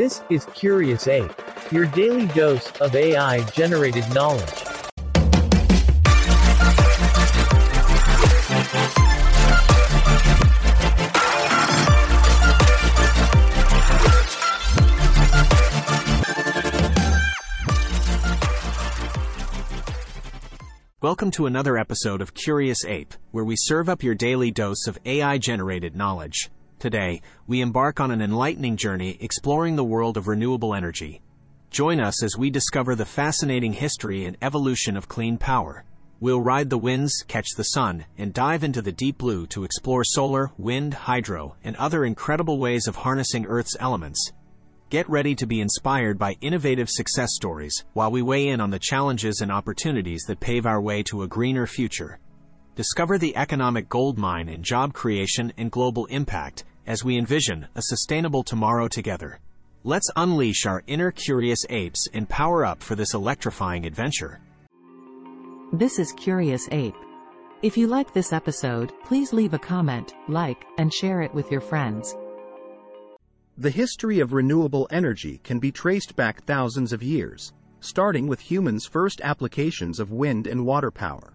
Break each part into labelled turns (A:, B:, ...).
A: This is Curious Ape, your daily dose of AI generated knowledge.
B: Welcome to another episode of Curious Ape, where we serve up your daily dose of AI generated knowledge. Today, we embark on an enlightening journey exploring the world of renewable energy. Join us as we discover the fascinating history and evolution of clean power. We'll ride the winds, catch the sun, and dive into the deep blue to explore solar, wind, hydro, and other incredible ways of harnessing Earth's elements. Get ready to be inspired by innovative success stories while we weigh in on the challenges and opportunities that pave our way to a greener future. Discover the economic goldmine in job creation and global impact as we envision a sustainable tomorrow together. Let's unleash our inner curious apes and power up for this electrifying adventure.
C: This is Curious Ape. If you like this episode, please leave a comment, like, and share it with your friends.
D: The history of renewable energy can be traced back thousands of years, starting with humans' first applications of wind and water power.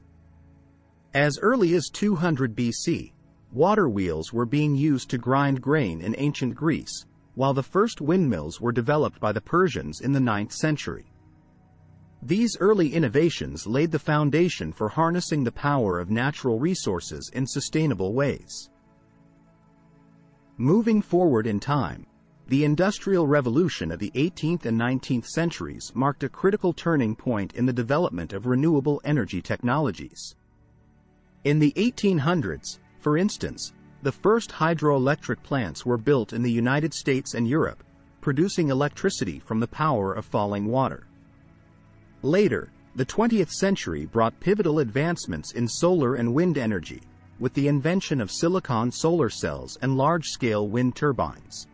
D: As early as 200 BC, water wheels were being used to grind grain in ancient Greece, while the first windmills were developed by the Persians in the 9th century. These early innovations laid the foundation for harnessing the power of natural resources in sustainable ways. Moving forward in time, the Industrial Revolution of the 18th and 19th centuries marked a critical turning point in the development of renewable energy technologies. In the 1800s, for instance, the first hydroelectric plants were built in the United States and Europe, producing electricity from the power of falling water. Later, the 20th century brought pivotal advancements in solar and wind energy, with the invention of silicon solar cells and large-scale wind turbines.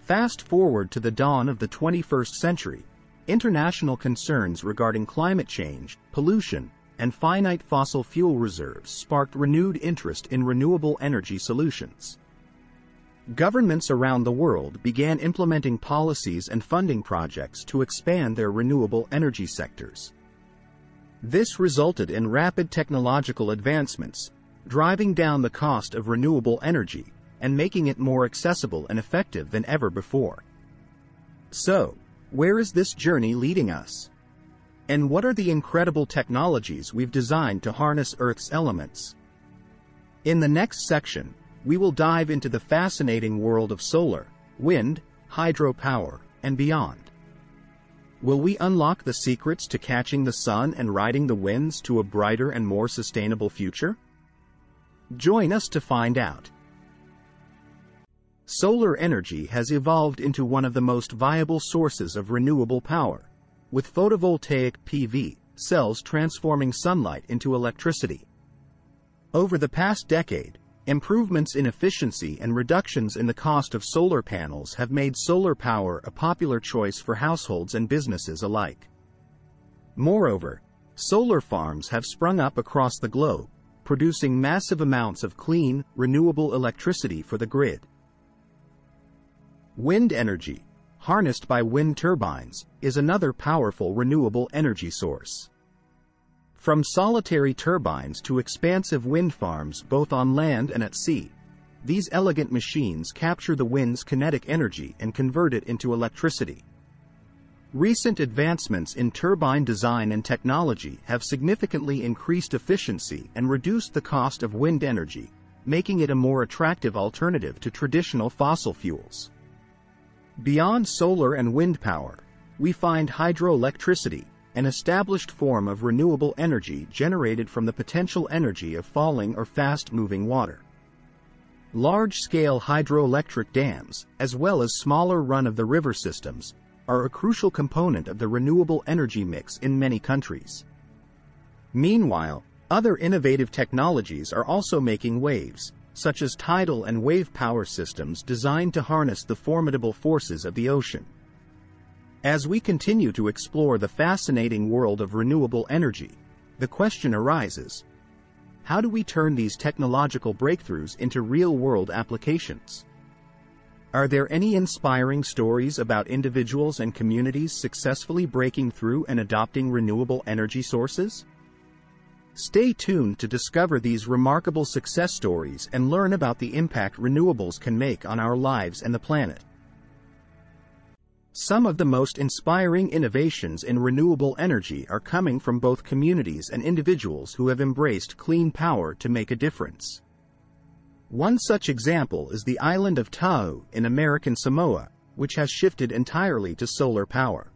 D: Fast forward to the dawn of the 21st century, international concerns regarding climate change, pollution, and finite fossil fuel reserves sparked renewed interest in renewable energy solutions. Governments around the world began implementing policies and funding projects to expand their renewable energy sectors. This resulted in rapid technological advancements, driving down the cost of renewable energy and making it more accessible and effective than ever before. So, where is this journey leading us? And what are the incredible technologies we've designed to harness Earth's elements? In the next section, we will dive into the fascinating world of solar, wind, hydropower, and beyond. Will we unlock the secrets to catching the sun and riding the winds to a brighter and more sustainable future? Join us to find out. Solar energy has evolved into one of the most viable sources of renewable power, with photovoltaic PV cells transforming sunlight into electricity. Over the past decade, improvements in efficiency and reductions in the cost of solar panels have made solar power a popular choice for households and businesses alike. Moreover, solar farms have sprung up across the globe, producing massive amounts of clean, renewable electricity for the grid. Wind energy, harnessed by wind turbines, is another powerful renewable energy source. From solitary turbines to expansive wind farms both on land and at sea, these elegant machines capture the wind's kinetic energy and convert it into electricity. Recent advancements in turbine design and technology have significantly increased efficiency and reduced the cost of wind energy, making it a more attractive alternative to traditional fossil fuels. Beyond solar and wind power, we find hydroelectricity, an established form of renewable energy generated from the potential energy of falling or fast-moving water. Large-scale hydroelectric dams, as well as smaller run-of-the-river systems, are a crucial component of the renewable energy mix in many countries. Meanwhile, other innovative technologies are also making waves, such as tidal and wave power systems designed to harness the formidable forces of the ocean. As we continue to explore the fascinating world of renewable energy, the question arises, how do we turn these technological breakthroughs into real-world applications? Are there any inspiring stories about individuals and communities successfully breaking through and adopting renewable energy sources? Stay tuned to discover these remarkable success stories and learn about the impact renewables can make on our lives and the planet. Some of the most inspiring innovations in renewable energy are coming from both communities and individuals who have embraced clean power to make a difference. One such example is the island of Ta'u in American Samoa, which has shifted entirely to solar power.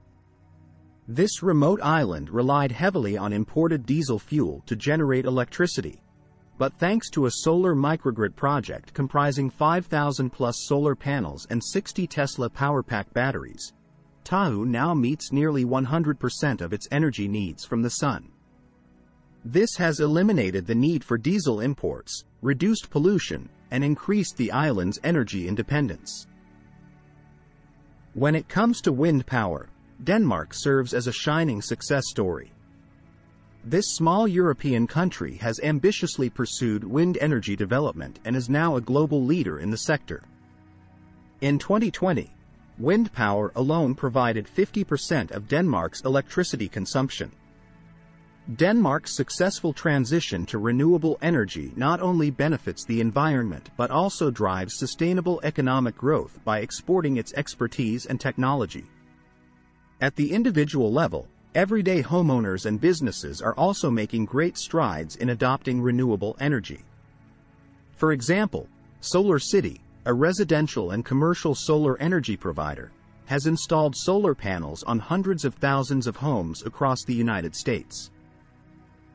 D: This remote island relied heavily on imported diesel fuel to generate electricity. But thanks to a solar microgrid project comprising 5,000 plus solar panels and 60 Tesla PowerPack batteries, Ta'u now meets nearly 100% of its energy needs from the sun. This has eliminated the need for diesel imports, reduced pollution, and increased the island's energy independence. When it comes to wind power, Denmark serves as a shining success story. This small European country has ambitiously pursued wind energy development and is now a global leader in the sector. In 2020, wind power alone provided 50% of Denmark's electricity consumption. Denmark's successful transition to renewable energy not only benefits the environment but also drives sustainable economic growth by exporting its expertise and technology. At the individual level, everyday homeowners and businesses are also making great strides in adopting renewable energy. For example, Solar City, a residential and commercial solar energy provider, has installed solar panels on hundreds of thousands of homes across the United States.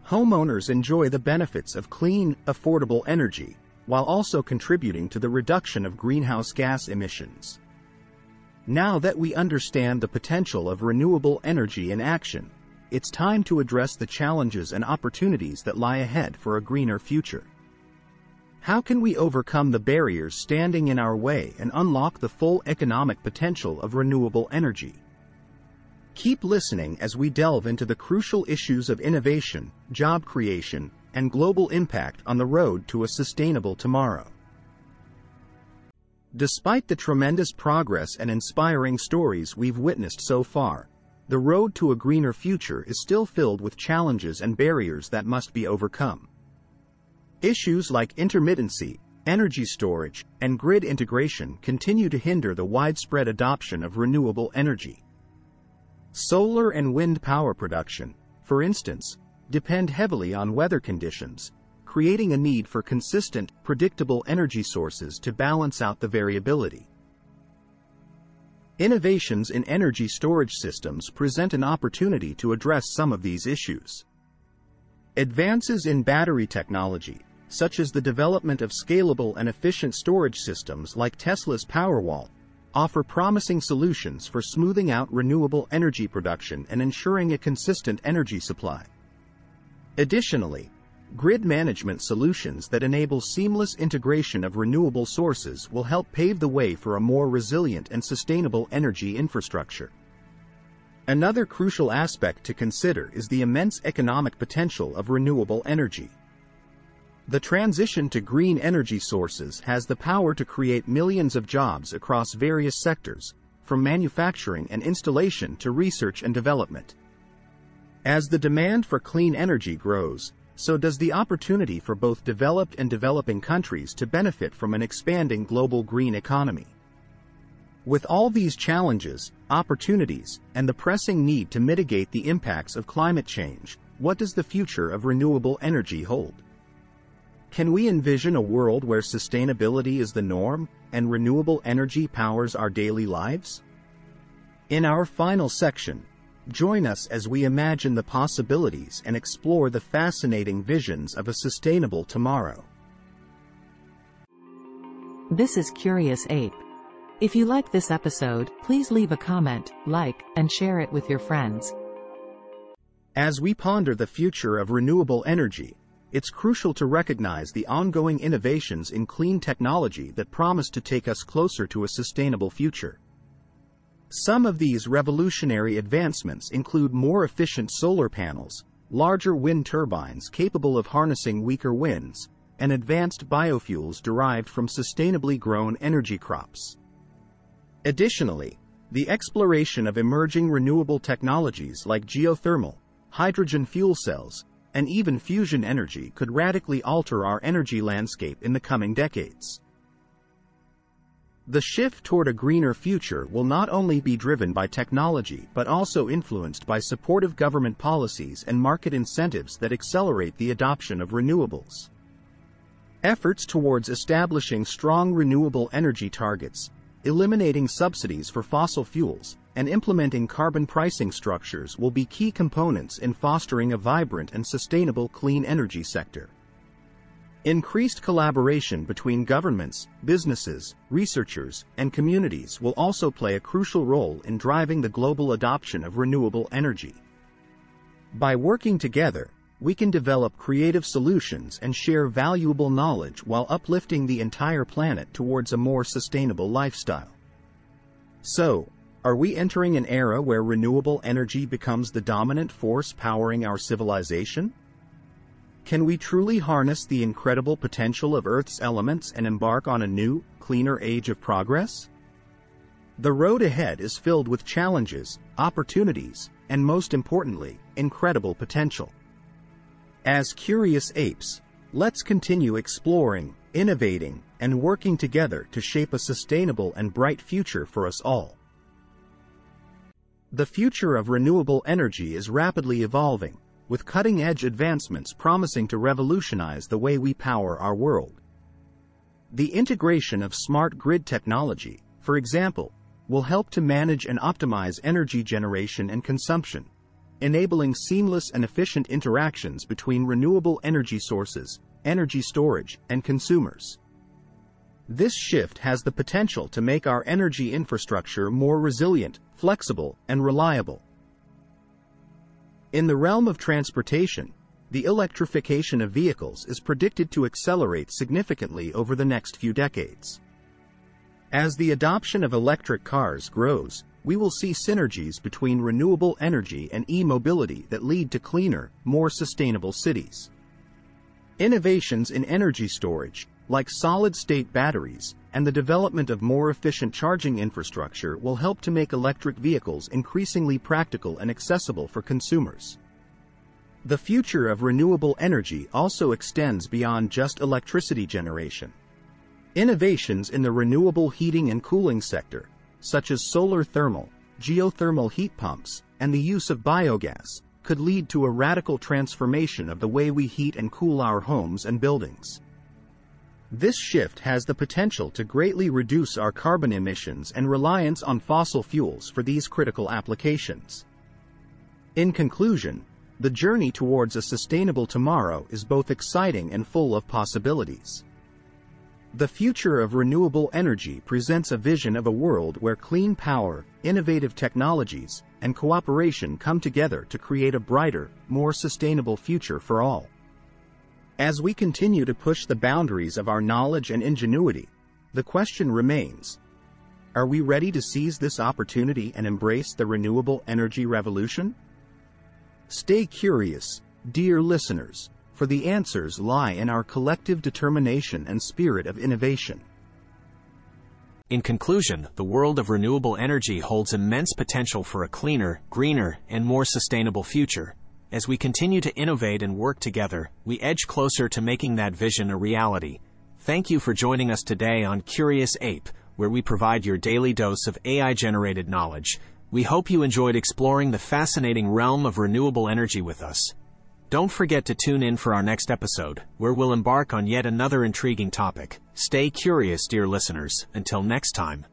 D: Homeowners enjoy the benefits of clean, affordable energy, while also contributing to the reduction of greenhouse gas emissions. Now that we understand the potential of renewable energy in action, it's time to address the challenges and opportunities that lie ahead for a greener future. How can we overcome the barriers standing in our way and unlock the full economic potential of renewable energy? Keep listening as we delve into the crucial issues of innovation, job creation, and global impact on the road to a sustainable tomorrow. Despite the tremendous progress and inspiring stories we've witnessed so far, the road to a greener future is still filled with challenges and barriers that must be overcome. Issues like intermittency, energy storage, and grid integration continue to hinder the widespread adoption of renewable energy. Solar and wind power production, for instance, depend heavily on weather conditions, creating a need for consistent, predictable energy sources to balance out the variability. Innovations in energy storage systems present an opportunity to address some of these issues. Advances in battery technology, such as the development of scalable and efficient storage systems like Tesla's Powerwall, offer promising solutions for smoothing out renewable energy production and ensuring a consistent energy supply. Additionally, Grid management solutions that enable seamless integration of renewable sources will help pave the way for a more resilient and sustainable energy infrastructure. Another crucial aspect to consider is the immense economic potential of renewable energy. The transition to green energy sources has the power to create millions of jobs across various sectors, from manufacturing and installation to research and development. As the demand for clean energy grows, so does the opportunity for both developed and developing countries to benefit from an expanding global green economy. With all these challenges, opportunities, and the pressing need to mitigate the impacts of climate change, what does the future of renewable energy hold? Can we envision a world where sustainability is the norm and renewable energy powers our daily lives? In our final section, Join us as we imagine the possibilities and explore the fascinating visions of a sustainable tomorrow.
C: This is Curious Ape. If you like this episode, please leave a comment, like, and share it with your friends.
D: As we ponder the future of renewable energy, it's crucial to recognize the ongoing innovations in clean technology that promise to take us closer to a sustainable future. Some of these revolutionary advancements include more efficient solar panels, larger wind turbines capable of harnessing weaker winds, and advanced biofuels derived from sustainably grown energy crops. Additionally, the exploration of emerging renewable technologies like geothermal, hydrogen fuel cells, and even fusion energy could radically alter our energy landscape in the coming decades. The shift toward a greener future will not only be driven by technology but also influenced by supportive government policies and market incentives that accelerate the adoption of renewables. Efforts towards establishing strong renewable energy targets, eliminating subsidies for fossil fuels, and implementing carbon pricing structures will be key components in fostering a vibrant and sustainable clean energy sector. Increased collaboration between governments, businesses, researchers, and communities will also play a crucial role in driving the global adoption of renewable energy. By working together, we can develop creative solutions and share valuable knowledge while uplifting the entire planet towards a more sustainable lifestyle. So, are we entering an era where renewable energy becomes the dominant force powering our civilization? Can we truly harness the incredible potential of Earth's elements and embark on a new, cleaner age of progress? The road ahead is filled with challenges, opportunities, and most importantly, incredible potential. As curious apes, let's continue exploring, innovating, and working together to shape a sustainable and bright future for us all. The future of renewable energy is rapidly evolving, with cutting-edge advancements promising to revolutionize the way we power our world. The integration of smart grid technology, for example, will help to manage and optimize energy generation and consumption, enabling seamless and efficient interactions between renewable energy sources, energy storage, and consumers. This shift has the potential to make our energy infrastructure more resilient, flexible, and reliable. In the realm of transportation, the electrification of vehicles is predicted to accelerate significantly over the next few decades. As the adoption of electric cars grows, we will see synergies between renewable energy and e-mobility that lead to cleaner, more sustainable cities. Innovations in energy storage, like solid-state batteries, and the development of more efficient charging infrastructure will help to make electric vehicles increasingly practical and accessible for consumers. The future of renewable energy also extends beyond just electricity generation. Innovations in the renewable heating and cooling sector, such as solar thermal, geothermal heat pumps, and the use of biogas, could lead to a radical transformation of the way we heat and cool our homes and buildings. This shift has the potential to greatly reduce our carbon emissions and reliance on fossil fuels for these critical applications. In conclusion, the journey towards a sustainable tomorrow is both exciting and full of possibilities. The future of renewable energy presents a vision of a world where clean power, innovative technologies, and cooperation come together to create a brighter, more sustainable future for all. As we continue to push the boundaries of our knowledge and ingenuity, the question remains Are we ready to seize this opportunity and embrace the renewable energy revolution? Stay curious, dear listeners, for the answers lie in our collective determination and spirit of innovation.
B: In conclusion, the world of renewable energy holds immense potential for a cleaner, greener, and more sustainable future. As we continue to innovate and work together, we edge closer to making that vision a reality. Thank you for joining us today on Curious Ape, where we provide your daily dose of AI generated knowledge. We hope you enjoyed exploring the fascinating realm of renewable energy with us. Don't forget to tune in for our next episode, where we'll embark on yet another intriguing topic. Stay curious, dear listeners. Until next time.